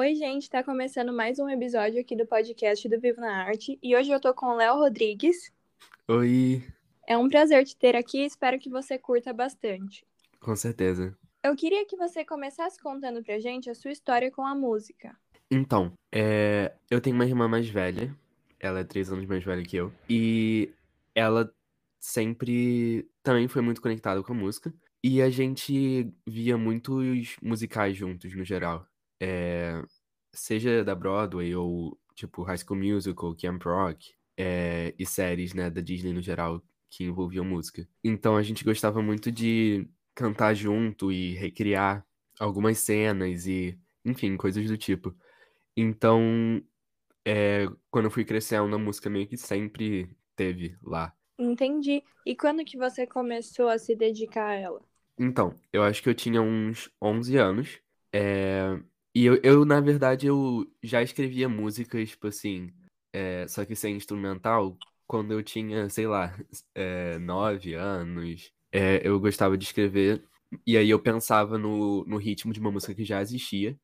Oi, gente, tá começando mais um episódio aqui do podcast do Vivo na Arte e hoje eu tô com o Léo Rodrigues. Oi, É um prazer te ter aqui e espero que você curta bastante. com certeza. Eu queria que você começasse contando pra gente a sua história com a música. Então, é, eu tenho uma irmã mais velha, ela é três anos mais velha que eu, e ela sempre também foi muito conectada com a música, e a gente via muitos musicais juntos, no geral. É, seja da Broadway ou, tipo, High School Musical, Camp Rock, é, e séries, né, da Disney no geral, que envolviam música. Então a gente gostava muito de cantar junto e recriar algumas cenas e, enfim, coisas do tipo. Então, é, quando eu fui crescendo, a música meio que sempre teve lá. Entendi. E quando que você começou a se dedicar a ela? Então, eu acho que eu tinha uns 11 anos. é, e eu, eu, na verdade, eu já escrevia músicas, tipo assim, é, só que sem instrumental, quando eu tinha, sei lá, é, 9 anos. É, eu gostava de escrever, e aí eu pensava no, no ritmo de uma música que já existia.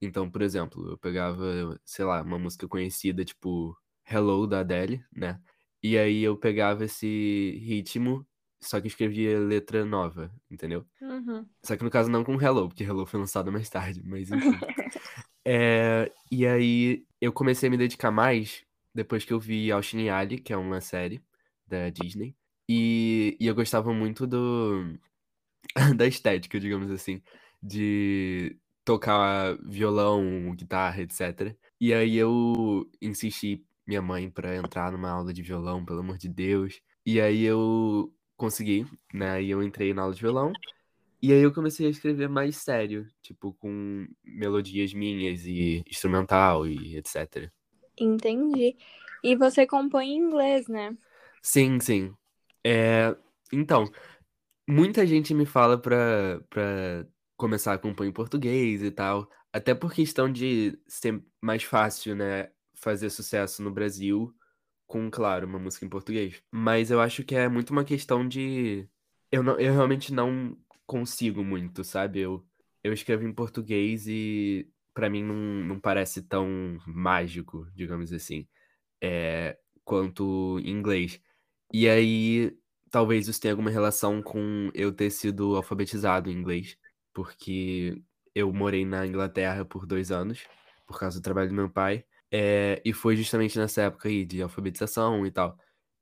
Então, por exemplo, eu pegava, sei lá, uma música conhecida, tipo Hello, da Adele, né? E aí eu pegava esse ritmo, só que escrevia letra nova, entendeu? Uhum. Só que no caso não com Hello, porque Hello foi lançado mais tarde, mas enfim. É, e aí eu comecei a me dedicar mais depois que eu vi Austin e Ali, que é uma série da Disney. E, e eu gostava muito do da estética, digamos assim, de tocar violão, guitarra, etc. E aí eu insisti minha mãe pra entrar numa aula de violão, pelo amor de Deus. E aí eu consegui, né? E eu entrei na aula de violão. E aí eu comecei a escrever mais sério, tipo, com melodias minhas e instrumental e etc. Entendi. E você compõe em inglês, né? Sim, sim. É, então, muita gente me fala pra, pra começar a compor em português e tal, até por questão de ser mais fácil, né, fazer sucesso no Brasil com, claro, uma música em português. Mas eu acho que é muito uma questão de. Eu, não, eu realmente não consigo muito, sabe? Eu, eu escrevo em português e pra mim não, não parece tão mágico, digamos assim, é, quanto em inglês. E aí, talvez isso tenha alguma relação com eu ter sido alfabetizado em inglês, porque eu morei na Inglaterra por dois anos, por causa do trabalho do meu pai, é, e foi justamente nessa época aí de alfabetização e tal.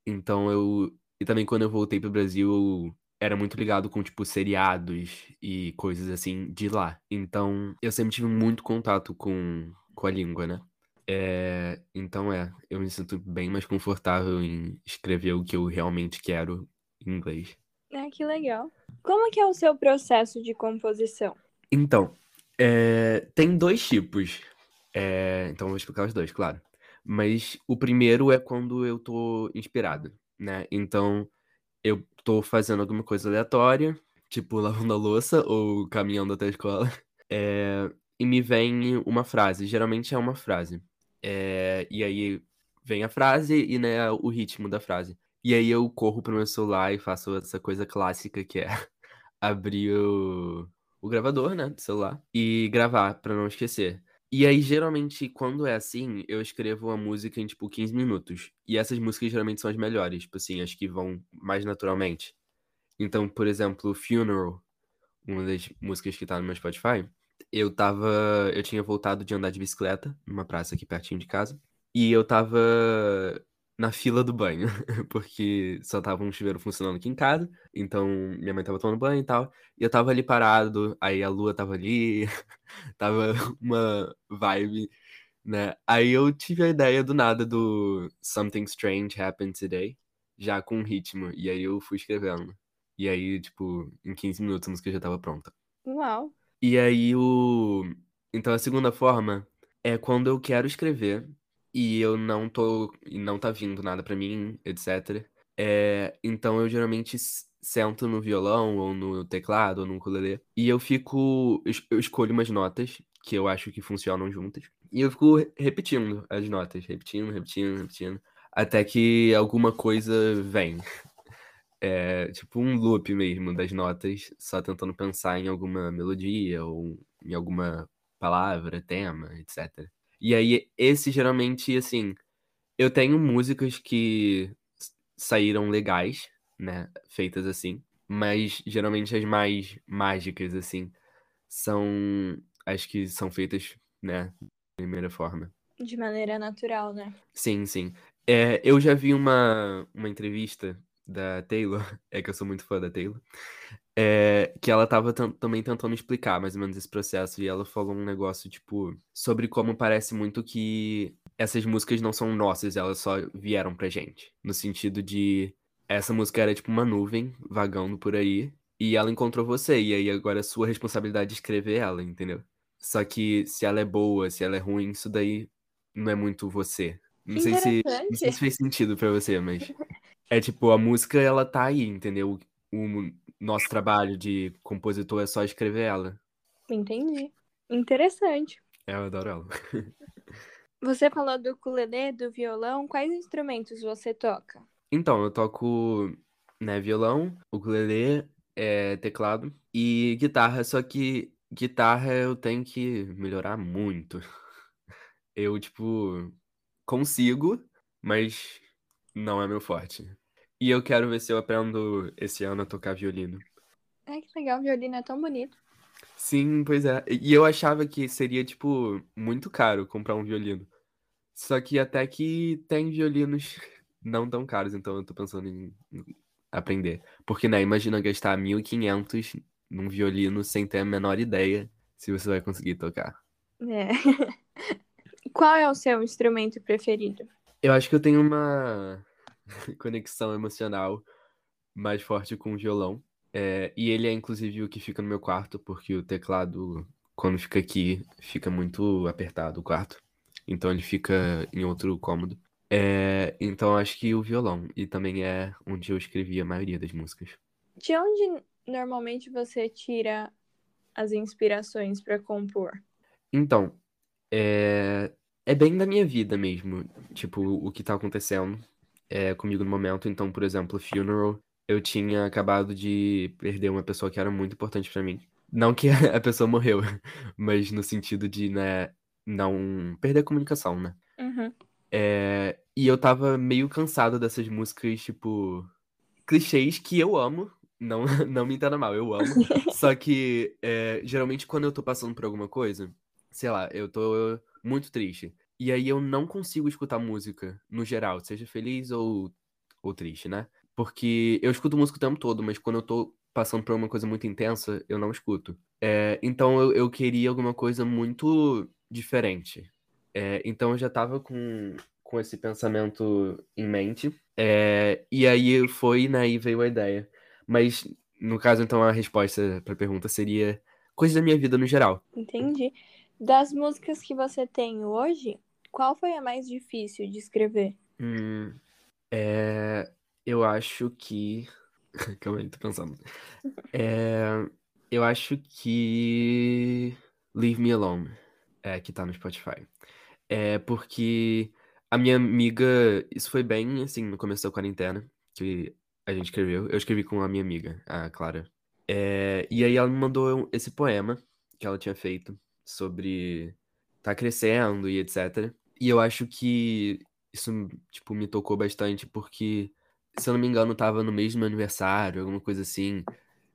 Então eu. E também quando eu voltei pro Brasil, eu era muito ligado com, tipo, seriados e coisas assim de lá. Então eu sempre tive muito contato com, com a língua, né? É, então é, eu me sinto bem mais confortável em escrever o que eu realmente quero em inglês. Ah, que legal. Como que é o seu processo de composição? Então, é, tem dois tipos. É, então, vou explicar os dois, claro. Mas o primeiro é quando eu tô inspirado, né? Então, eu tô fazendo alguma coisa aleatória, tipo lavando a louça ou caminhando até a escola, é, e me vem uma frase. Geralmente é uma frase. É, e aí vem a frase e né, o ritmo da frase. E aí eu corro pro meu celular e faço essa coisa clássica que é abrir o, o gravador, né, do celular e gravar pra não esquecer. E aí, geralmente, quando é assim, eu escrevo uma música em, tipo, 15 minutos. E essas músicas geralmente são as melhores, tipo assim, as que vão mais naturalmente. Então, por exemplo, Funeral, uma das músicas que tá no meu Spotify, eu tava. Eu tinha voltado de andar de bicicleta numa praça aqui pertinho de casa. E eu tava na fila do banho, porque só tava um chuveiro funcionando aqui em casa. Então minha mãe tava tomando banho e tal. E eu tava ali parado, aí a lua tava ali, tava uma vibe, né? Aí eu tive a ideia do nada do Something Strange Happened Today, já com ritmo. E aí eu fui escrevendo. E aí, tipo, em 15 minutos a música já tava pronta. Uau. E aí o. Então a segunda forma é quando eu quero escrever e eu não tô. e não tá vindo nada pra mim, etc. É, então eu geralmente sento no violão, ou no teclado, ou no ukulele, e eu fico. eu es- Eu escolho umas notas que eu acho que funcionam juntas. E eu fico re- repetindo as notas, repetindo, repetindo, repetindo, até que alguma coisa vem. É tipo um loop mesmo das notas, só tentando pensar em alguma melodia ou em alguma palavra, tema, etc. E aí, esse geralmente, assim, eu tenho músicas que saíram legais, né? Feitas assim. Mas geralmente as mais mágicas, assim, são as que são feitas, né? Primeira forma. De maneira natural, né? Sim, sim. É, eu já vi uma, uma entrevista da Taylor, é que eu sou muito fã da Taylor, é, que ela tava também tentando explicar mais ou menos esse processo, e ela falou um negócio, tipo, sobre como parece muito que essas músicas não são nossas, elas só vieram pra gente. No sentido de essa música era tipo uma nuvem vagando por aí, e ela encontrou você, e aí agora é sua responsabilidade de escrever ela, entendeu? Só que se ela é boa, se ela é ruim, isso daí não é muito você. Não sei se, não sei se fez sentido para você, mas é tipo, a música ela tá aí, entendeu? O nosso trabalho de compositor é só escrever ela. Entendi. Interessante. É, eu adoro ela. Você falou do ukulele, do violão. Quais instrumentos você toca? Então, eu toco né, violão, ukulele, é, teclado e guitarra, só que guitarra eu tenho que melhorar muito. Eu, tipo, consigo, mas não é meu forte. E eu quero ver se eu aprendo esse ano a tocar violino. É que legal, o violino é tão bonito. Sim, pois é. E eu achava que seria, tipo, muito caro comprar um violino. Só que até que tem violinos não tão caros, então eu tô pensando em aprender. Porque, né, imagina gastar 1.500 num violino sem ter a menor ideia se você vai conseguir tocar. É. Qual é o seu instrumento preferido? Eu acho que eu tenho uma conexão emocional mais forte com o violão. É, e ele é inclusive o que fica no meu quarto, porque o teclado, quando fica aqui, fica muito apertado o quarto. Então ele fica em outro cômodo. É, então acho que o violão. E também é onde eu escrevi a maioria das músicas. De onde normalmente você tira as inspirações para compor? Então, é, é bem da minha vida mesmo. Tipo, o que tá acontecendo é, comigo no momento. Então, por exemplo, Funeral, eu tinha acabado de perder uma pessoa que era muito importante para mim. Não que a pessoa morreu, mas no sentido de, né, não perder a comunicação, né? Uhum. É, e eu tava meio cansado dessas músicas, tipo, clichês que eu amo. Não, não me entenda mal, eu amo. Só que, é, geralmente, quando eu tô passando por alguma coisa, sei lá, eu tô muito triste. E aí eu não consigo escutar música, no geral, seja feliz ou, ou triste, né? Porque eu escuto música o tempo todo, mas quando eu tô passando por uma coisa muito intensa, eu não escuto. É, então eu, eu queria alguma coisa muito diferente. É, então eu já tava com, com esse pensamento em mente. É, e aí foi, né, e veio a ideia. Mas, no caso, então, a resposta pra pergunta seria coisas da minha vida no geral. Entendi. Das músicas que você tem hoje, qual foi a mais difícil de escrever? Hum, é, eu acho que. Calma aí, tô pensando. É, eu acho que. Leave Me Alone, é, que tá no Spotify. É porque a minha amiga. Isso foi bem assim no começo da quarentena, que a gente escreveu. Eu escrevi com a minha amiga, a Clara. É, e aí ela me mandou esse poema que ela tinha feito sobre tá crescendo e etc. E eu acho que isso, tipo, me tocou bastante porque, se eu não me engano, tava no mesmo aniversário, alguma coisa assim.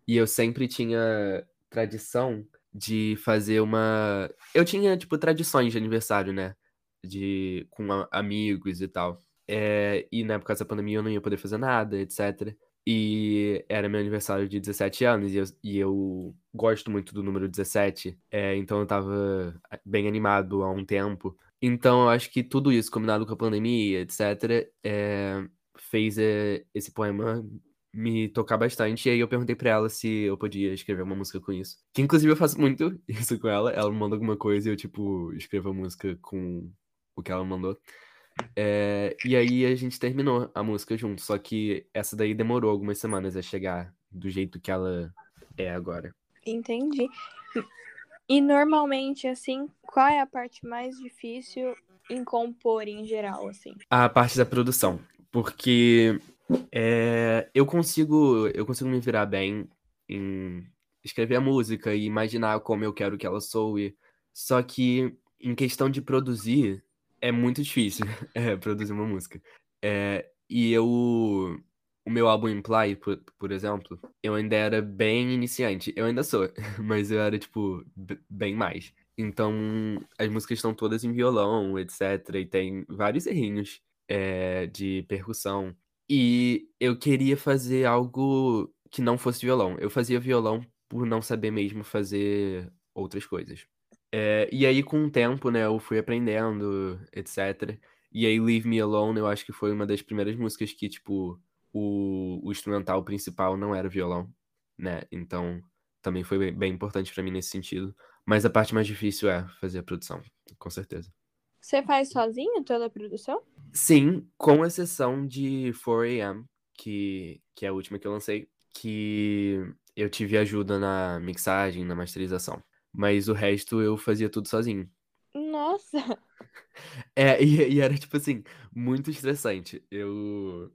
E eu sempre tinha tradição de fazer uma. Eu tinha, tipo, tradições de aniversário, né? De... Com amigos e tal. É... E na época da pandemia eu não ia poder fazer nada, etc. E era meu aniversário de 17 anos e eu, e eu gosto muito do número 17, é, então eu tava bem animado há um tempo. Então eu acho que tudo isso, combinado com a pandemia, etc., é, fez é, esse poema me tocar bastante. E aí eu perguntei pra ela se eu podia escrever uma música com isso. Que inclusive eu faço muito isso com ela. Ela me manda alguma coisa e eu, tipo, escrevo a música com o que ela mandou. É, e aí a gente terminou a música junto, só que essa daí demorou algumas semanas a chegar do jeito que ela é agora. Entendi. E normalmente, assim, qual é a parte mais difícil em compor em geral, assim? A parte da produção, porque é, eu consigo eu consigo me virar bem em escrever a música e imaginar como eu quero que ela soe, Só que em questão de produzir, é muito difícil é, produzir uma música. É, e eu. O meu álbum Imply, por, por exemplo, eu ainda era bem iniciante. Eu ainda sou, mas eu era, tipo, bem mais. Então, as músicas estão todas em violão, etc. E tem vários errinhos é, de percussão. E eu queria fazer algo que não fosse violão. Eu fazia violão por não saber mesmo fazer outras coisas. É, e aí, com o tempo, né, eu fui aprendendo, etc. E aí, Leave Me Alone, eu acho que foi uma das primeiras músicas que, tipo, o, o instrumental principal não era violão, né? Então, também foi bem, bem importante para mim nesse sentido. Mas a parte mais difícil é fazer a produção, com certeza. Você faz sozinho toda a produção? Sim, com exceção de 4AM, que, que é a última que eu lancei, que eu tive ajuda na mixagem, na masterização. Mas o resto eu fazia tudo sozinho. Nossa! É, e, e era tipo assim, muito estressante. Eu,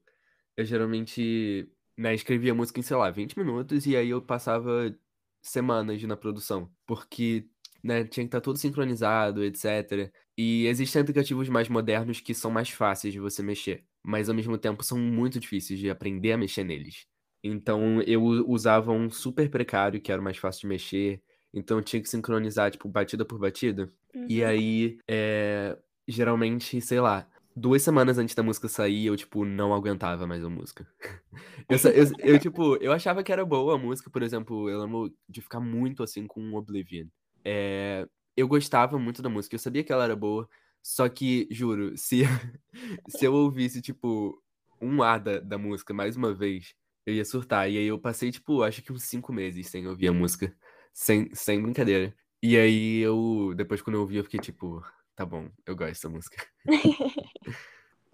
eu geralmente né, escrevia música em, sei lá, 20 minutos e aí eu passava semanas na produção. Porque né, tinha que estar tudo sincronizado, etc. E existem aplicativos mais modernos que são mais fáceis de você mexer, mas ao mesmo tempo são muito difíceis de aprender a mexer neles. Então eu usava um super precário, que era mais fácil de mexer. Então tinha que sincronizar, tipo, batida por batida. Uhum. E aí, é, geralmente, sei lá, duas semanas antes da música sair, eu, tipo, não aguentava mais a música. eu, eu, eu, tipo, eu achava que era boa a música, por exemplo, eu amo de ficar muito assim com Oblivion. É, eu gostava muito da música, eu sabia que ela era boa, só que, juro, se, se eu ouvisse, tipo, um A da, da música mais uma vez, eu ia surtar. E aí eu passei, tipo, acho que uns cinco meses sem ouvir a música. Sem, sem brincadeira. E aí eu, depois quando eu ouvi, eu fiquei tipo, tá bom, eu gosto dessa música.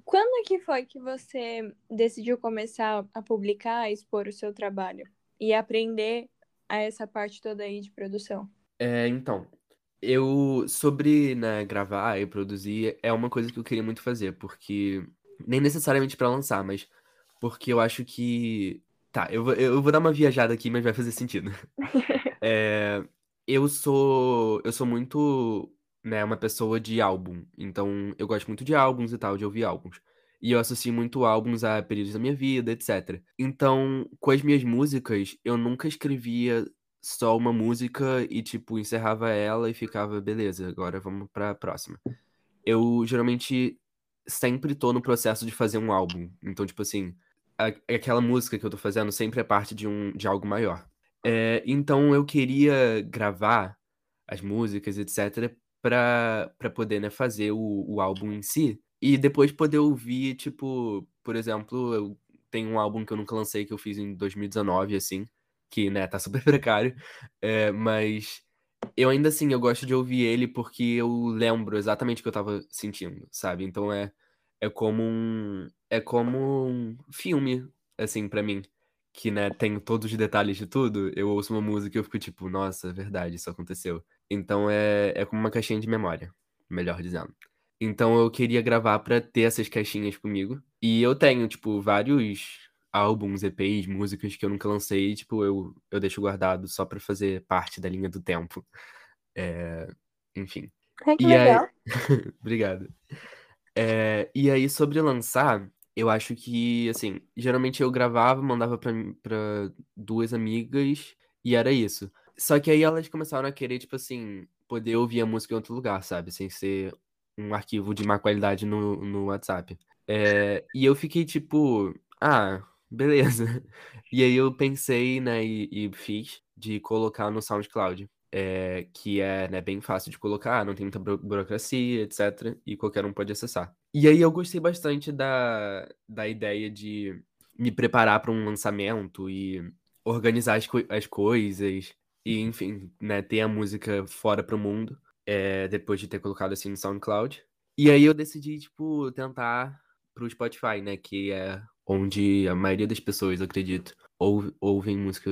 Quando que foi que você decidiu começar a publicar, a expor o seu trabalho? E aprender a essa parte toda aí de produção? É, então, eu, sobre, né, gravar e produzir, é uma coisa que eu queria muito fazer, porque, nem necessariamente para lançar, mas porque eu acho que. Tá, eu vou, eu vou dar uma viajada aqui, mas vai fazer sentido. é, eu sou. Eu sou muito. Né, uma pessoa de álbum. Então, eu gosto muito de álbuns e tal, de ouvir álbuns. E eu associo muito álbuns a períodos da minha vida, etc. Então, com as minhas músicas, eu nunca escrevia só uma música e, tipo, encerrava ela e ficava, beleza, agora vamos pra próxima. Eu geralmente sempre tô no processo de fazer um álbum. Então, tipo assim, aquela música que eu tô fazendo sempre é parte de, um, de algo maior. É, então eu queria gravar as músicas, etc., para poder né, fazer o, o álbum em si. E depois poder ouvir, tipo, por exemplo, eu tenho um álbum que eu nunca lancei, que eu fiz em 2019, assim, que, né, tá super precário, é, mas eu ainda assim, eu gosto de ouvir ele porque eu lembro exatamente o que eu tava sentindo, sabe? Então é, é como um, é como um filme, assim, para mim. Que, né, tem todos os detalhes de tudo. Eu ouço uma música e eu fico tipo, nossa, é verdade, isso aconteceu. Então é, é como uma caixinha de memória, melhor dizendo. Então eu queria gravar para ter essas caixinhas comigo. E eu tenho, tipo, vários álbuns, EPs, músicas que eu nunca lancei, tipo, eu, eu deixo guardado só para fazer parte da linha do tempo. É... Enfim. É que e legal. Aí... Obrigado. É... E aí, sobre lançar, eu acho que, assim, geralmente eu gravava, mandava pra, duas amigas e era isso. Só que aí elas começaram a querer, tipo assim, poder ouvir a música em outro lugar, sabe? Sem ser um arquivo de má qualidade no, no WhatsApp. É, e eu fiquei tipo, ah, beleza. E aí eu pensei, né, e, e fiz de colocar no SoundCloud. É, que é né, bem fácil de colocar, não tem muita burocracia, etc. E qualquer um pode acessar. E aí eu gostei bastante da, da ideia de me preparar para um lançamento e organizar as, co as coisas e, enfim, né, ter a música fora pro mundo, é, depois de ter colocado assim no SoundCloud. E aí eu decidi, tipo, tentar pro Spotify, né, que é onde a maioria das pessoas, acredito, ou, ouvem música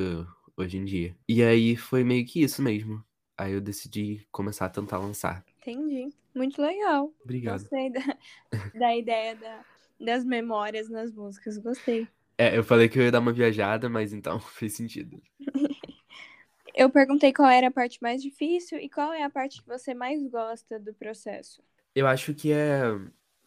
hoje em dia. E aí foi meio que isso mesmo. Aí eu decidi começar a tentar lançar. Entendi. Muito legal. Obrigado. Gostei da, da ideia da, das memórias nas músicas. Gostei. É, eu falei que eu ia dar uma viajada, mas então fez sentido. Eu perguntei qual era a parte mais difícil e qual é a parte que você mais gosta do processo. Eu acho que é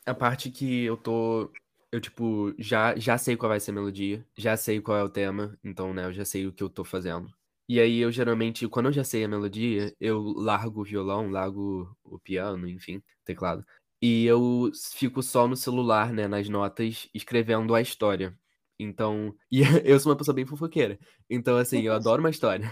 a parte que eu tô. Eu, tipo, já, já sei qual vai ser a melodia, já sei qual é o tema, então, né, eu já sei o que eu tô fazendo. E aí, eu geralmente, quando eu já sei a melodia, eu largo o violão, largo o piano, enfim, teclado. E eu fico só no celular, né, nas notas, escrevendo a história. Então, e eu sou uma pessoa bem fofoqueira. Então, assim, eu adoro uma história.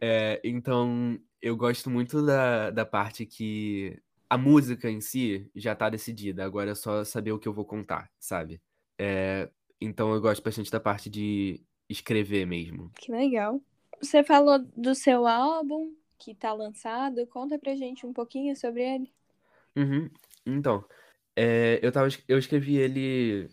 É, então, eu gosto muito da, da parte que a música em si já tá decidida. Agora é só saber o que eu vou contar, sabe? É, então, eu gosto bastante da parte de escrever mesmo. Que legal. Você falou do seu álbum que tá lançado. Conta pra gente um pouquinho sobre ele. Uhum. Então, é, eu, tava, eu escrevi ele,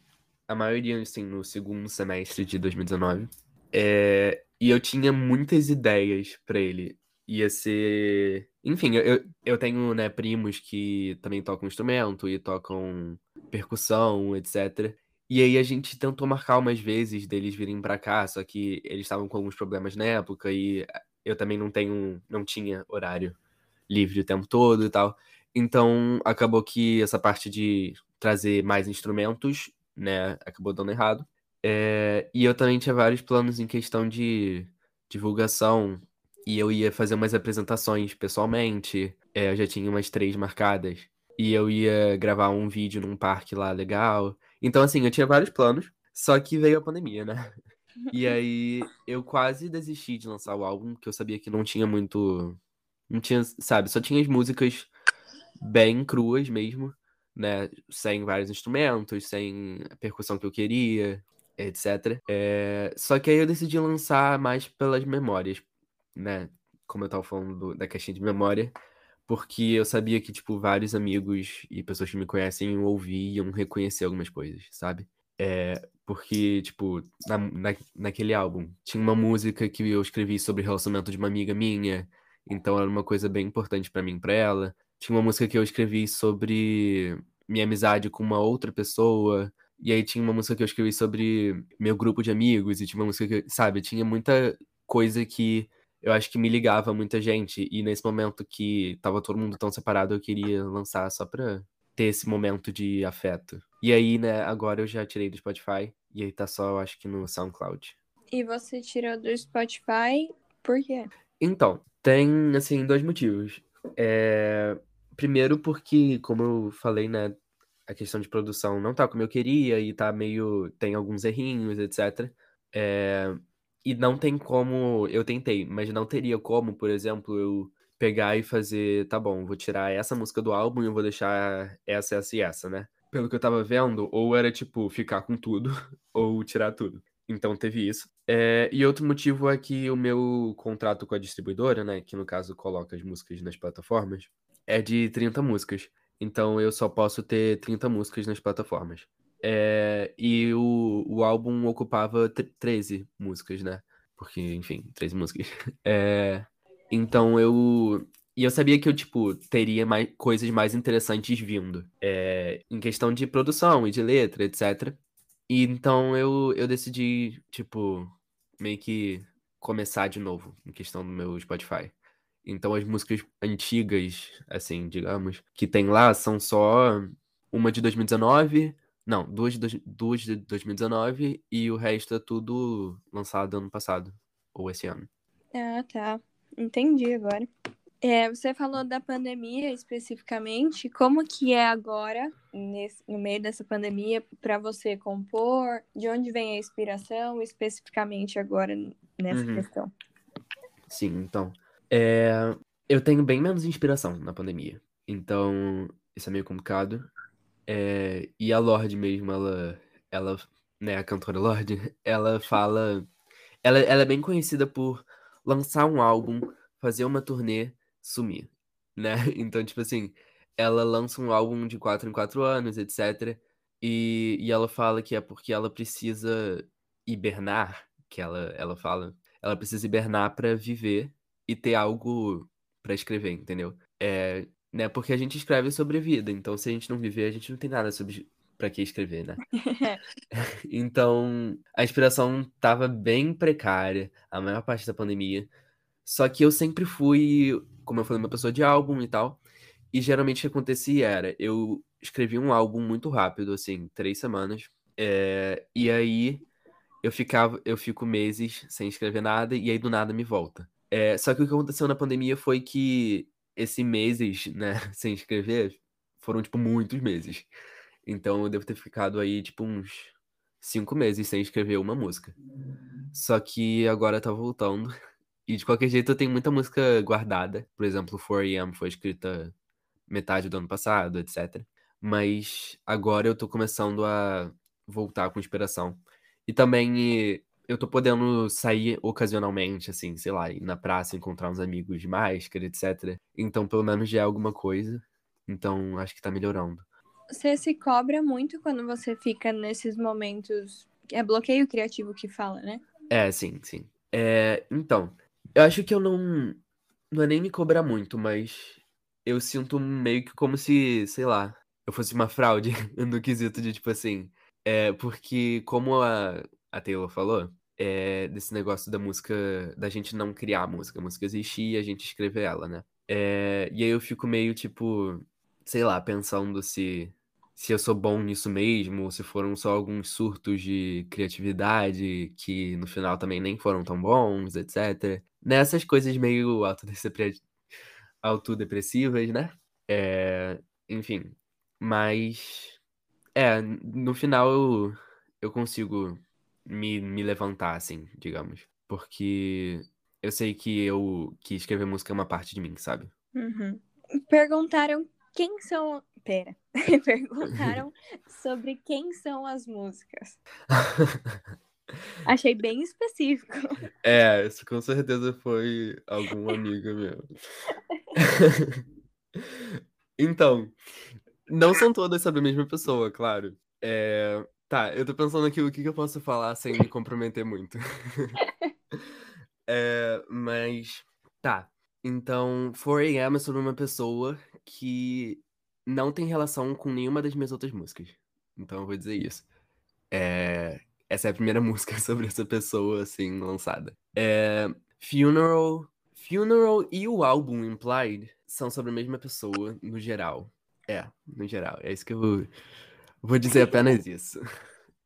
a maioria, assim, no segundo semestre de 2019. É, e eu tinha muitas ideias para ele. Ia ser. Enfim, eu, eu tenho, né, primos que também tocam instrumento e tocam percussão, etc. E aí a gente tentou marcar umas vezes deles virem para cá, só que eles estavam com alguns problemas na época e eu também não tenho, não tinha horário livre o tempo todo e tal. Então acabou que essa parte de trazer mais instrumentos, né, acabou dando errado. É, e eu também tinha vários planos em questão de divulgação. E eu ia fazer umas apresentações pessoalmente. É, eu já tinha umas três marcadas. E eu ia gravar um vídeo num parque lá legal. Então, assim, eu tinha vários planos. Só que veio a pandemia, né? E aí eu quase desisti de lançar o álbum, que eu sabia que não tinha muito. Não tinha, sabe? Só tinha as músicas bem cruas mesmo, né? Sem vários instrumentos, sem a percussão que eu queria, etc. É... Só que aí eu decidi lançar mais pelas memórias, né? Como eu tava falando do, da caixinha de memória, porque eu sabia que, tipo, vários amigos e pessoas que me conhecem ouviam reconhecer algumas coisas, sabe? É, porque, tipo, na, na, naquele álbum tinha uma música que eu escrevi sobre o relacionamento de uma amiga minha, então era uma coisa bem importante para mim, pra ela. Tinha uma música que eu escrevi sobre minha amizade com uma outra pessoa, e aí tinha uma música que eu escrevi sobre meu grupo de amigos, e tinha uma música que, sabe, tinha muita coisa que eu acho que me ligava muita gente. E nesse momento que tava todo mundo tão separado, eu queria lançar só pra ter esse momento de afeto. E aí, né, agora eu já tirei do Spotify, e aí tá só, eu acho que no SoundCloud. E você tirou do Spotify por quê? Então, tem, assim, dois motivos. É... Primeiro porque, como eu falei, né, a questão de produção não tá como eu queria e tá meio. tem alguns errinhos, etc. É, e não tem como. Eu tentei, mas não teria como, por exemplo, eu pegar e fazer. Tá bom, vou tirar essa música do álbum e eu vou deixar essa, essa e essa, né? Pelo que eu tava vendo, ou era tipo ficar com tudo, ou tirar tudo. Então teve isso. É, e outro motivo é que o meu contrato com a distribuidora, né, que no caso coloca as músicas nas plataformas, é de 30 músicas. Então eu só posso ter 30 músicas nas plataformas. É, e o, o álbum ocupava 13 músicas, né? Porque, enfim, 13 músicas. É, então eu. E eu sabia que eu, tipo, teria mais, coisas mais interessantes vindo. É, em questão de produção e de letra, etc. E então eu, eu decidi, tipo, meio que começar de novo em questão do meu Spotify. Então as músicas antigas, assim, digamos, que tem lá são só uma de 2019, não, duas de, duas de 2019 e o resto é tudo lançado ano passado, ou esse ano. Ah, tá. Entendi agora. É, você falou da pandemia especificamente. Como que é agora, nesse, no meio dessa pandemia, para você compor? De onde vem a inspiração especificamente agora nessa uhum. questão? Sim, então. É, eu tenho bem menos inspiração na pandemia. Então, isso é meio complicado. É, e a Lorde mesmo, ela, ela, né, a cantora Lorde, ela fala. Ela, ela é bem conhecida por lançar um álbum, fazer uma turnê, sumir, né? Então, tipo assim, ela lança um álbum de quatro em quatro anos, etc. E, e ela fala que é porque ela precisa hibernar, que ela, ela fala, ela precisa hibernar para viver e ter algo para escrever, entendeu? É, né? Porque a gente escreve sobre vida, então se a gente não viver, a gente não tem nada sobre para que escrever, né? então, a inspiração tava bem precária a maior parte da pandemia. Só que eu sempre fui, como eu falei, uma pessoa de álbum e tal. E geralmente o que acontecia era, eu escrevi um álbum muito rápido, assim, três semanas. É, e aí eu ficava, eu fico meses sem escrever nada, e aí do nada me volta. É, só que o que aconteceu na pandemia foi que esse meses, né, sem escrever, foram, tipo, muitos meses. Então eu devo ter ficado aí, tipo, uns cinco meses sem escrever uma música. Só que agora tá voltando. E de qualquer jeito eu tenho muita música guardada. Por exemplo, 4AM foi escrita metade do ano passado, etc. Mas agora eu tô começando a voltar com inspiração. E também eu tô podendo sair ocasionalmente, assim, sei lá, ir na praça, encontrar uns amigos de máscara, etc. Então, pelo menos já é alguma coisa. Então, acho que tá melhorando. Você se cobra muito quando você fica nesses momentos. É bloqueio criativo que fala, né? É, sim, sim. É, então, eu acho que eu não. Não é nem me cobrar muito, mas eu sinto meio que como se, sei lá, eu fosse uma fraude no quesito de, tipo assim. É, porque, como a, a Taylor falou, é desse negócio da música, da gente não criar a música. A música existir e a gente escrever ela, né? É, e aí eu fico meio, tipo, sei lá, pensando se se eu sou bom nisso mesmo, ou se foram só alguns surtos de criatividade que no final também nem foram tão bons, etc. Nessas coisas meio autodepressivas, né? É, enfim, mas é, no final eu, eu consigo me, me levantar, assim, digamos. Porque eu sei que eu que escrever música é uma parte de mim, sabe? Uhum. Perguntaram quem são Pera. Perguntaram sobre quem são as músicas. Achei bem específico. É, isso com certeza foi algum amigo meu. então, não são todas sobre a mesma pessoa, claro. É, tá, eu tô pensando aqui o que, que eu posso falar sem me comprometer muito. é, mas, tá. Então, 4AM é sobre uma pessoa que não tem relação com nenhuma das minhas outras músicas. Então eu vou dizer isso. É... Essa é a primeira música sobre essa pessoa, assim, lançada. É... Funeral. Funeral e o álbum Implied são sobre a mesma pessoa, no geral. É, no geral. É isso que eu vou, dizer apenas isso.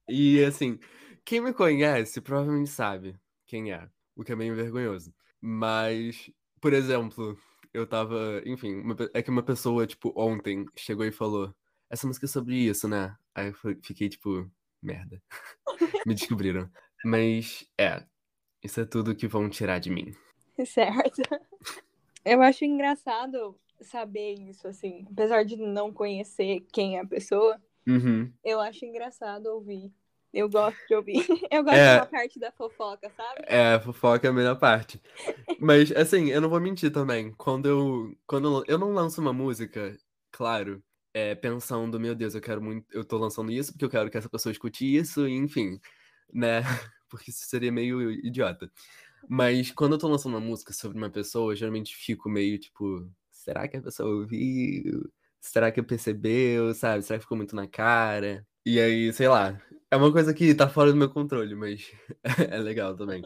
E, assim, quem me conhece provavelmente sabe quem é, o que é meio vergonhoso. Mas, por exemplo, eu tava. Enfim, uma, é que uma pessoa, tipo, ontem chegou e falou: Essa música é sobre isso, né? Aí eu fiquei, tipo, merda. Me descobriram. Mas, é. Isso é tudo que vão tirar de mim. Certo. Eu acho engraçado saber isso, assim. Apesar de não conhecer quem é a pessoa, uhum. eu acho engraçado ouvir eu gosto de ouvir. Eu gosto é, da parte da fofoca, sabe? É, a fofoca é a melhor parte. Mas, assim, eu não vou mentir também. Quando eu. Quando eu não lanço uma música, claro, é, pensando, meu Deus, eu quero muito. Eu tô lançando isso porque eu quero que essa pessoa escute isso, e enfim, né? Porque isso seria meio idiota. Mas quando eu tô lançando uma música sobre uma pessoa, eu geralmente fico meio tipo, será que a pessoa ouviu? Será que percebeu, sabe? Será que ficou muito na cara? E aí, sei lá, é uma coisa que tá fora do meu controle, mas é legal também.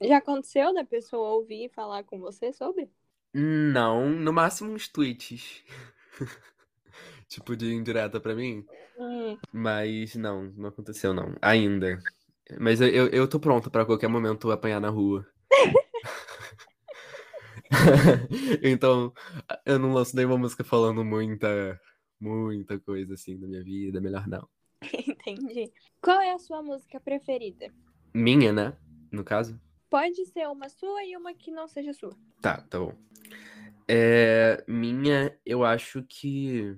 Já aconteceu da pessoa ouvir e falar com você sobre? Não, no máximo uns tweets. tipo de indireta pra mim. Hum. Mas não, não aconteceu não. Ainda. Mas eu, eu, tô pronto pra qualquer momento apanhar na rua. então, eu não lanço nenhuma música falando muita muita coisa assim da minha vida, melhor não. Entendi. Qual é a sua música preferida? Minha, né? No caso? Pode ser uma sua e uma que não seja sua. Tá, tá bom. É, minha, eu acho que.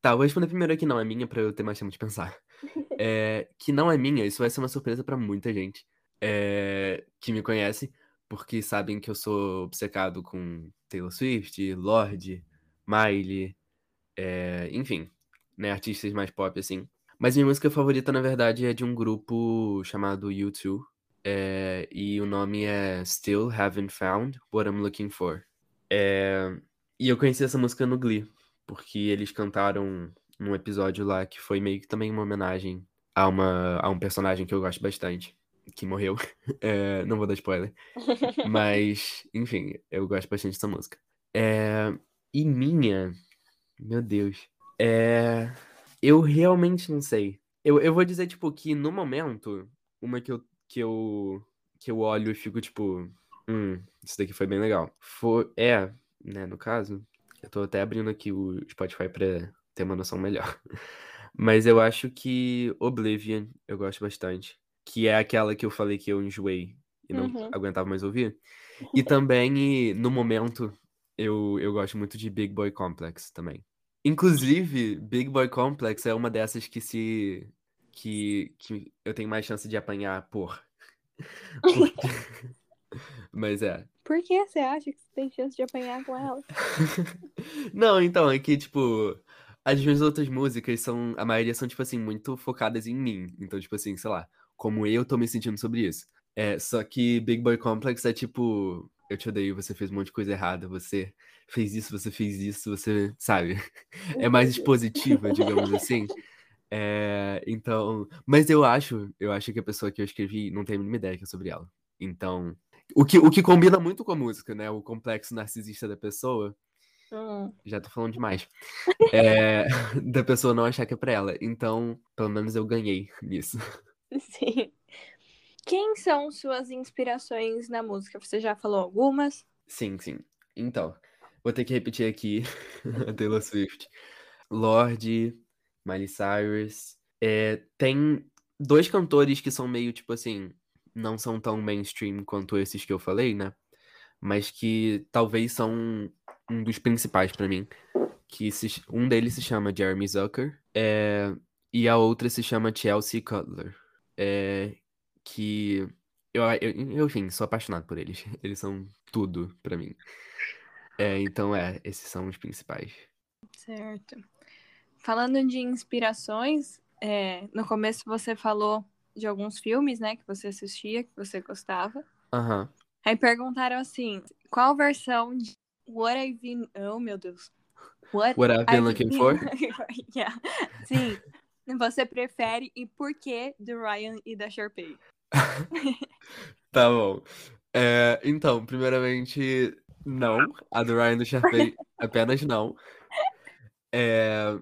Tá, vou responder primeiro que não é minha pra eu ter mais tempo de pensar. É, que não é minha, isso vai ser uma surpresa para muita gente é, que me conhece, porque sabem que eu sou obcecado com Taylor Swift, Lorde, Miley, é, enfim, né, artistas mais pop, assim. Mas minha música favorita, na verdade, é de um grupo chamado U2. É, e o nome é Still Haven't Found What I'm Looking For. É, e eu conheci essa música no Glee, porque eles cantaram num episódio lá que foi meio que também uma homenagem a, uma, a um personagem que eu gosto bastante. Que morreu. É, não vou dar spoiler. Mas, enfim, eu gosto bastante dessa música. É, e minha, meu Deus, é, eu realmente não sei. Eu, eu vou dizer, tipo, que no momento, uma que eu, que eu, que eu olho e fico, tipo, hum, isso daqui foi bem legal. Foi, é, né, no caso, eu tô até abrindo aqui o Spotify pra ter uma noção melhor. Mas eu acho que Oblivion eu gosto bastante. Que é aquela que eu falei que eu enjoei e não Uhum. aguentava mais ouvir. E também, no momento, eu, eu gosto muito de Big Boy Complex também. Inclusive, Big Boy Complex é uma dessas que se. que, que eu tenho mais chance de apanhar por. Porque... Mas é. Por que você acha que você tem chance de apanhar com ela? Não, então, é que, tipo, as minhas outras músicas são. A maioria são, tipo assim, muito focadas em mim. Então, tipo assim, sei lá, como eu tô me sentindo sobre isso. É, só que Big Boy Complex é tipo. Eu te odeio, você fez um monte de coisa errada, você fez isso, você fez isso, você. Sabe? É mais expositiva, digamos assim. É, então. Mas eu acho, eu acho que a pessoa que eu escrevi não tem a mínima ideia que é sobre ela. Então. O que, o que combina muito com a música, né? O complexo narcisista da pessoa. Hum. Já tô falando demais. É, da pessoa não achar que é pra ela. Então, pelo menos eu ganhei nisso. Sim. Quem são suas inspirações na música? Você já falou algumas? Sim, sim. Então, vou ter que repetir aqui a Taylor Swift. Lorde, Miley Cyrus. É, tem dois cantores que são meio, tipo assim, não são tão mainstream quanto esses que eu falei, né? Mas que talvez são um dos principais pra mim. Que se- um deles se chama Jeremy Zucker. é, e a outra se chama Chelsea Cutler. É, que eu, eu, eu, enfim, sou apaixonado por eles. Eles são tudo pra mim. É, então, é, esses são os principais. Certo. Falando de inspirações, é, no começo você falou de alguns filmes, né, que você assistia, que você gostava. Aham. Aí perguntaram assim, qual versão de What I've Been... Oh, meu Deus. What, What I've been looking for? yeah. Sim. Você prefere e por que do Ryan e da Sharpay? Tá bom. É, então, primeiramente, não. A do Ryan do Sharpay, apenas não. É,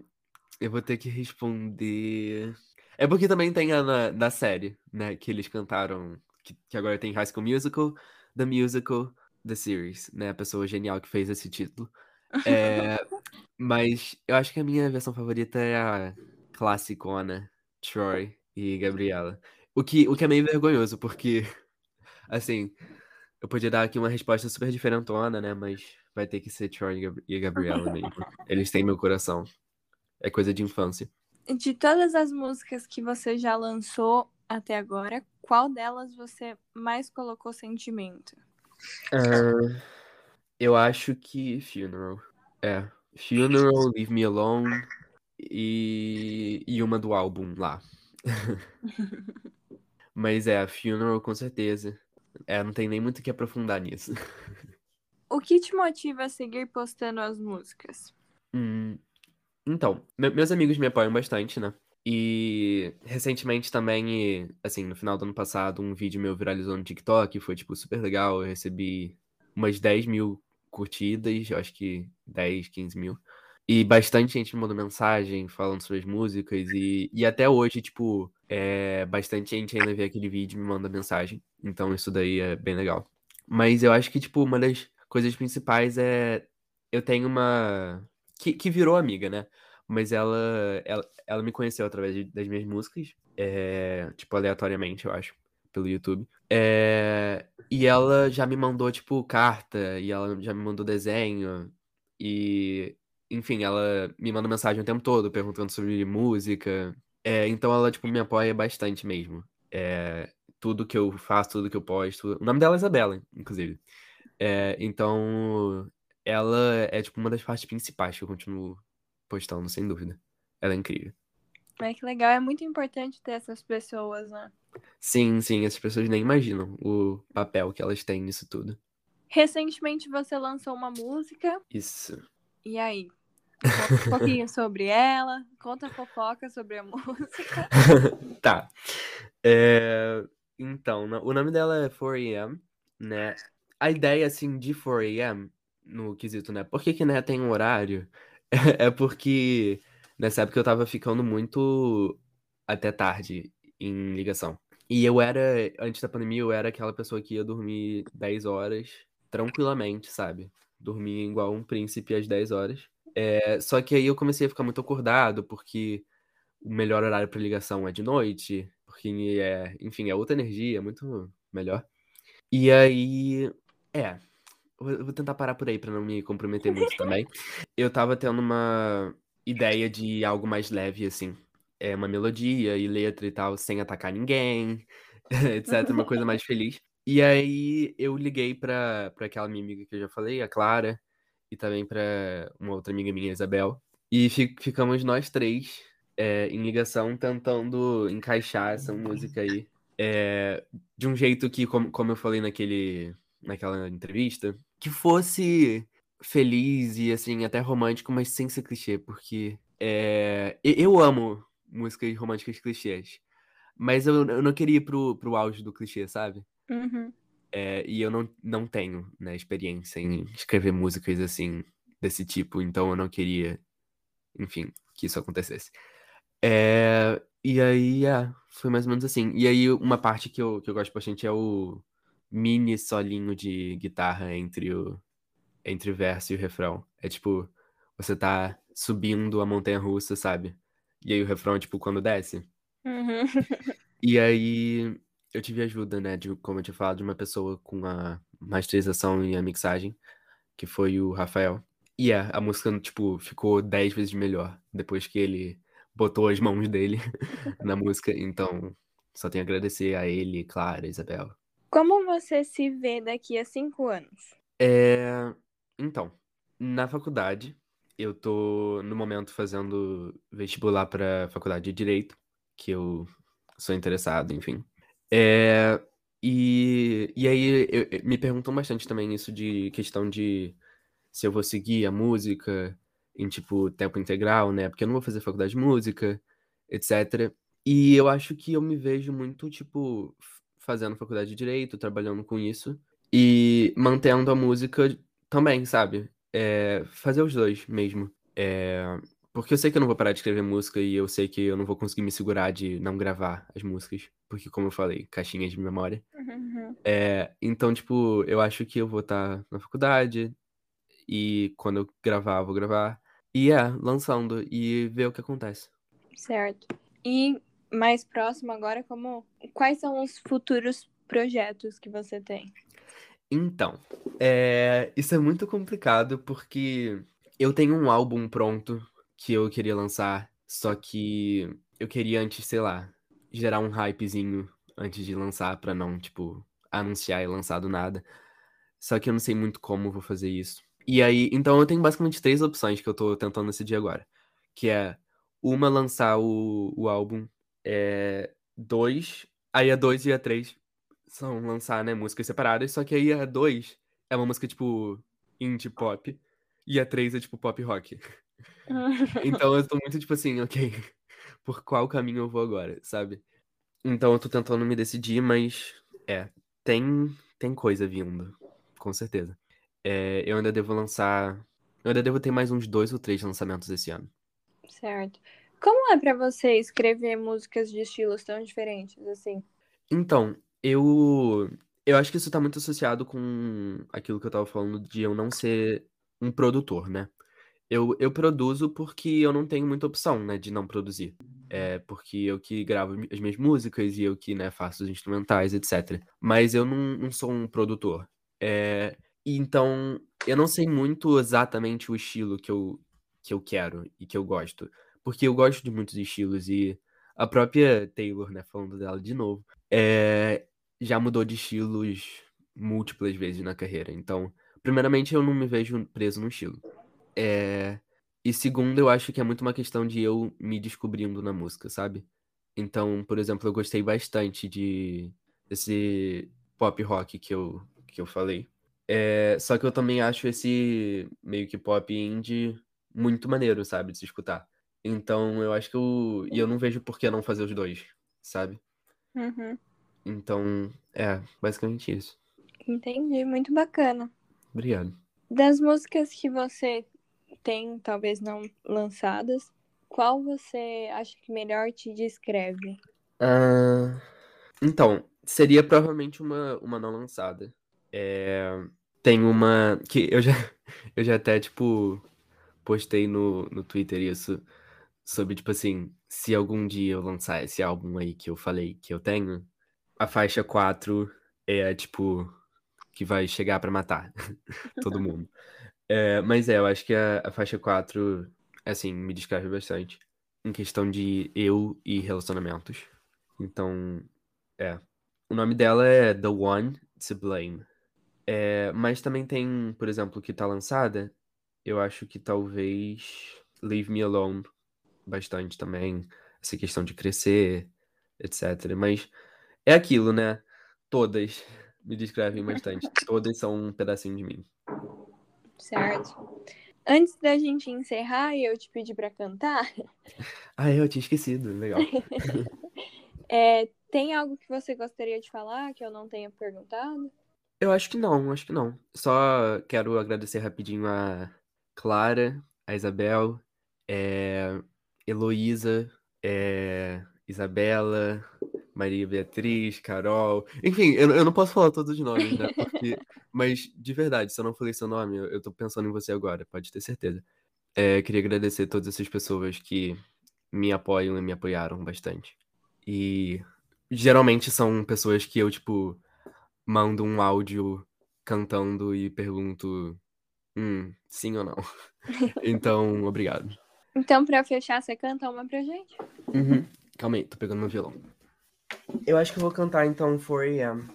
eu vou ter que responder. É porque também tem a na, na série, né? Que eles cantaram. Que, que agora tem High School Musical, The Musical, The Series, né? A pessoa genial que fez esse título. É, mas eu acho que a minha versão favorita é a classicona Troy e Gabriela. O que, o que é meio vergonhoso, porque, assim, eu podia dar aqui uma resposta super diferentona, né? Mas vai ter que ser Troy e Gab- Gabriela mesmo. Eles têm meu coração. É coisa de infância. De todas as músicas que você já lançou até agora, qual delas você mais colocou sentimento? Ah, eu acho que Funeral. É. Funeral, Leave Me Alone e, e uma do álbum lá. Mas é, Funeral com certeza. É, não tem nem muito o que aprofundar nisso. O que te motiva a seguir postando as músicas? Hum, então, me- meus amigos me apoiam bastante, né? E recentemente também, assim, no final do ano passado, um vídeo meu viralizou no TikTok, foi, tipo, super legal. Eu recebi umas 10 mil curtidas, eu acho que 10, 15 mil. E bastante gente me mandou mensagem falando sobre as músicas. E, e até hoje, tipo, é, bastante gente ainda vê aquele vídeo e me manda mensagem. Então isso daí é bem legal. Mas eu acho que, tipo, uma das coisas principais é. Eu tenho uma. Que, que virou amiga, né? Mas ela, ela, ela me conheceu através das minhas músicas. é, tipo, aleatoriamente, eu acho. Pelo YouTube. É, e ela já me mandou, tipo, carta. E ela já me mandou desenho. E. Enfim, ela me manda mensagem o tempo todo perguntando sobre música. É, então ela, tipo, me apoia bastante mesmo. É, tudo que eu faço, tudo que eu posto. O nome dela é Isabela, inclusive. É, então, ela é, tipo, uma das partes principais que eu continuo postando, sem dúvida. Ela é incrível. É que legal, é muito importante ter essas pessoas, né? Sim, sim, essas pessoas nem imaginam o papel que elas têm nisso tudo. Recentemente você lançou uma música, Isso. e aí? Um pouquinho sobre ela, conta fofoca sobre a música. Tá. É, Então, o nome dela é 4am, né? A ideia, assim, de 4am, no quesito, né? Por que que, né, tem um horário? é porque nessa época eu tava ficando muito até tarde em ligação. E eu era, antes da pandemia, eu era aquela pessoa que ia dormir 10 horas tranquilamente, sabe? Dormia igual um príncipe às 10 horas. É, só que aí eu comecei a ficar muito acordado, porque o melhor horário para ligação é de noite, porque é, enfim, é outra energia, é muito melhor. E aí, é, eu vou tentar parar por aí para não me comprometer muito também. Eu tava tendo uma ideia de algo mais leve, assim. É uma melodia e letra e tal, sem atacar ninguém, etc. Uma coisa mais feliz. E aí eu liguei pra, pra aquela minha amiga que eu já falei, a Clara, e também pra uma outra amiga minha, Isabel. E fi ficamos nós três é, em ligação tentando encaixar essa música aí. É, de um jeito que, como, como eu falei naquele, naquela entrevista, que fosse feliz e assim, até romântico, mas sem ser clichê, porque é, eu amo músicas românticas clichês. Mas eu, eu não queria ir pro, pro auge do clichê, sabe? Uhum. É, e eu não, não tenho né, experiência em escrever músicas assim, desse tipo, então eu não queria, enfim, que isso acontecesse. É, e aí, é, foi mais ou menos assim. E aí, uma parte que eu, que eu gosto bastante é o mini solinho de guitarra entre o, entre o verso e o refrão. É tipo, você tá subindo a montanha russa, sabe? E aí o refrão é tipo quando desce. Uhum. E aí eu tive ajuda, né, de, como eu tinha falado, de uma pessoa com a masterização e a mixagem, que foi o Rafael. E é, a música, tipo, ficou dez vezes melhor depois que ele botou as mãos dele na música. Então, só tenho a agradecer a ele, Clara, Isabel. Como você se vê daqui a cinco anos? É... Então, na faculdade, eu tô no momento fazendo vestibular para faculdade de Direito, que eu sou interessado, enfim. É... E, e aí eu, me perguntam bastante também isso de questão de se eu vou seguir a música, em, tipo, tempo integral, né? Porque eu não vou fazer faculdade de música, etc. E eu acho que eu me vejo muito, tipo, fazendo faculdade de direito, trabalhando com isso e mantendo a música também, sabe? É, fazer os dois mesmo. É, porque eu sei que eu não vou parar de escrever música e eu sei que eu não vou conseguir me segurar de não gravar as músicas. Porque, como eu falei, caixinhas de memória. Uhum. É, então, tipo, eu acho que eu vou estar tá na faculdade e quando eu gravar, eu vou gravar. E é, lançando e ver o que acontece. Certo. E mais próximo agora, como quais são os futuros projetos que você tem? Então, é... isso é muito complicado porque eu tenho um álbum pronto que eu queria lançar, só que eu queria antes, sei lá, gerar um hypezinho antes de lançar para não, tipo, anunciar e lançar do nada. Só que eu não sei muito como vou fazer isso. E aí, então eu tenho basicamente três opções que eu tô tentando decidir agora. Que é uma lançar o, o álbum, é, dois, aí a dois e a três são lançar, né, músicas separadas, só que aí a dois é uma música tipo indie pop e a três é tipo pop rock. então eu tô muito tipo assim, ok, por qual caminho eu vou agora, sabe? Então eu tô tentando me decidir, mas é, tem tem coisa vindo, com certeza. É, eu ainda devo lançar. Eu ainda devo ter mais uns dois ou três lançamentos esse ano. Certo. Como é para você escrever músicas de estilos tão diferentes assim? Então, eu. Eu acho que isso tá muito associado com aquilo que eu tava falando de eu não ser um produtor, né? Eu, eu produzo porque eu não tenho muita opção, né, de não produzir. É porque eu que gravo as minhas músicas e eu que, né, faço os instrumentais, etc. Mas eu não, não sou um produtor. É, então, eu não sei muito exatamente o estilo que eu, que eu quero e que eu gosto. Porque eu gosto de muitos estilos e a própria Taylor, né, falando dela de novo, é, já mudou de estilos múltiplas vezes na carreira. Então, primeiramente, eu não me vejo preso no estilo. É, e segundo, eu acho que é muito uma questão de eu me descobrindo na música, sabe? Então, por exemplo, eu gostei bastante de desse pop rock que eu, que eu falei. É, só que eu também acho esse meio que pop indie muito maneiro, sabe, de se escutar. Então eu acho que eu. E eu não vejo por que não fazer os dois, sabe? Uhum. Então, é, basicamente isso. Entendi, muito bacana. Obrigado. Das músicas que você tem, talvez não lançadas, qual você acha que melhor te descreve? Ah, então, seria provavelmente uma, uma não lançada. É, tem uma que eu já, eu já até, tipo, postei no, no Twitter isso, sobre, tipo assim, se algum dia eu lançar esse álbum aí que eu falei que eu tenho, a faixa 4 é, tipo, que vai chegar pra matar todo mundo. É, mas é, eu acho que a, a faixa 4, assim, me descreve bastante em questão de eu e relacionamentos. Então, é. O nome dela é The One to Blame. É, mas também tem, por exemplo, que tá lançada, eu acho que talvez Leave Me Alone bastante também. Essa questão de crescer, etc. Mas é aquilo, né? Todas me descrevem bastante. Todas são um pedacinho de mim. Certo. Antes da gente encerrar e eu te pedir para cantar. Ah, eu tinha esquecido. Legal. é, tem algo que você gostaria de falar que eu não tenha perguntado? Eu acho que não, acho que não. Só quero agradecer rapidinho a Clara, a Isabel, é, Heloísa, é, Isabela, Maria Beatriz, Carol. Enfim, eu, eu não posso falar todos os nomes, né? Porque, mas, de verdade, se eu não falei seu nome, eu, eu tô pensando em você agora, pode ter certeza. É, queria agradecer a todas essas pessoas que me apoiam e me apoiaram bastante. E geralmente são pessoas que eu, tipo, mando um áudio cantando e pergunto hum, sim ou não. então, obrigado. Então, pra fechar, você canta uma pra gente? Uhum. Calma aí, tô pegando meu violão. Eu acho que eu vou cantar então 4am.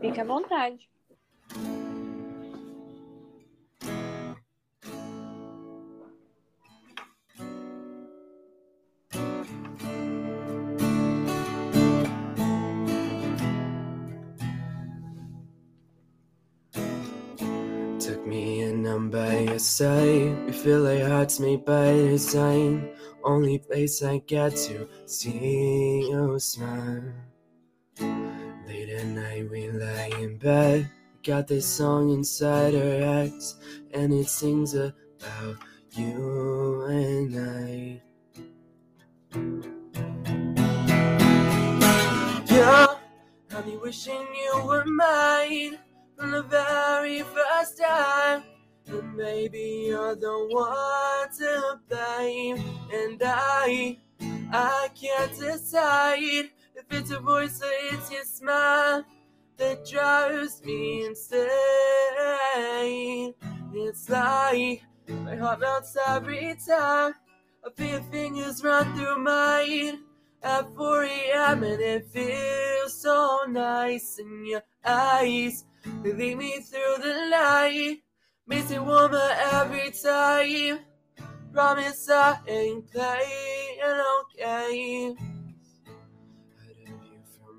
Fica à vontade. Took me I'm by your side. You feel like hearts made by design. Only place I get to see you smile. Late at night, we lie in bed. Got this song inside our heads, and it sings about you and I. Yeah, be wishing you were mine from the very first time. And maybe you're the one And I, I can't decide if it's a voice or it's your smile that drives me insane. It's like my heart melts every time I feel your fingers run through mine at 4 a.m. and it feels so nice in your eyes. They lead me through the night. Makes me warmer every time. Promise I ain't playing okay. Heard of you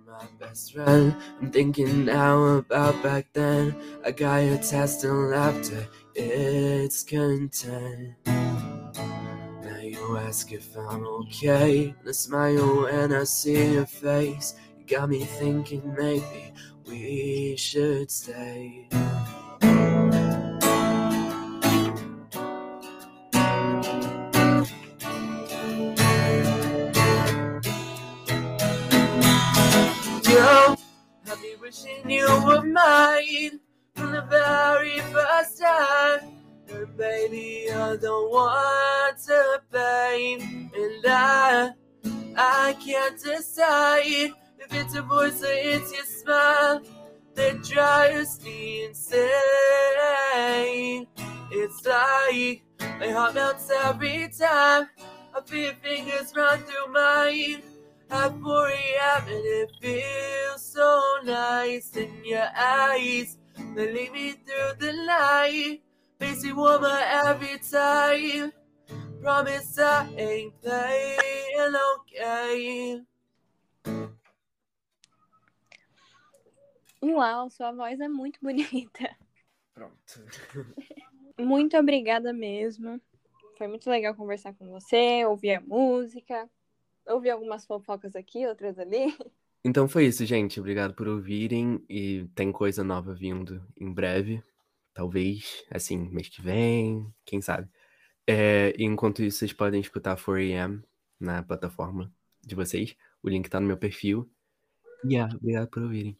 my best friend. I'm thinking now about back then. I got your test and laughter. It's content. Now you ask if I'm okay. And I smile when I see your face. You got me thinking maybe we should stay. Wishing you were mine from the very first time. And baby, I don't want to blame. And I, I can't decide if it's a voice or it's your smile that drives me insane. It's like my heart melts every time I feel your fingers run through mine at 4 a.m. and it feels so nice in your eyes. They lead me through the night, makes me warmer every time. Promise I ain't playing okay. Uau, sua voz é muito bonita. Pronto. Muito obrigada mesmo. Foi muito legal conversar com você, ouvir a música, ouvir algumas fofocas aqui, outras ali. Então foi isso, gente. Obrigado por ouvirem. E tem coisa nova vindo em breve. Talvez, assim, mês que vem, quem sabe. É, enquanto isso, vocês podem escutar 4am na plataforma de vocês. O link tá no meu perfil. E yeah, obrigado por ouvirem.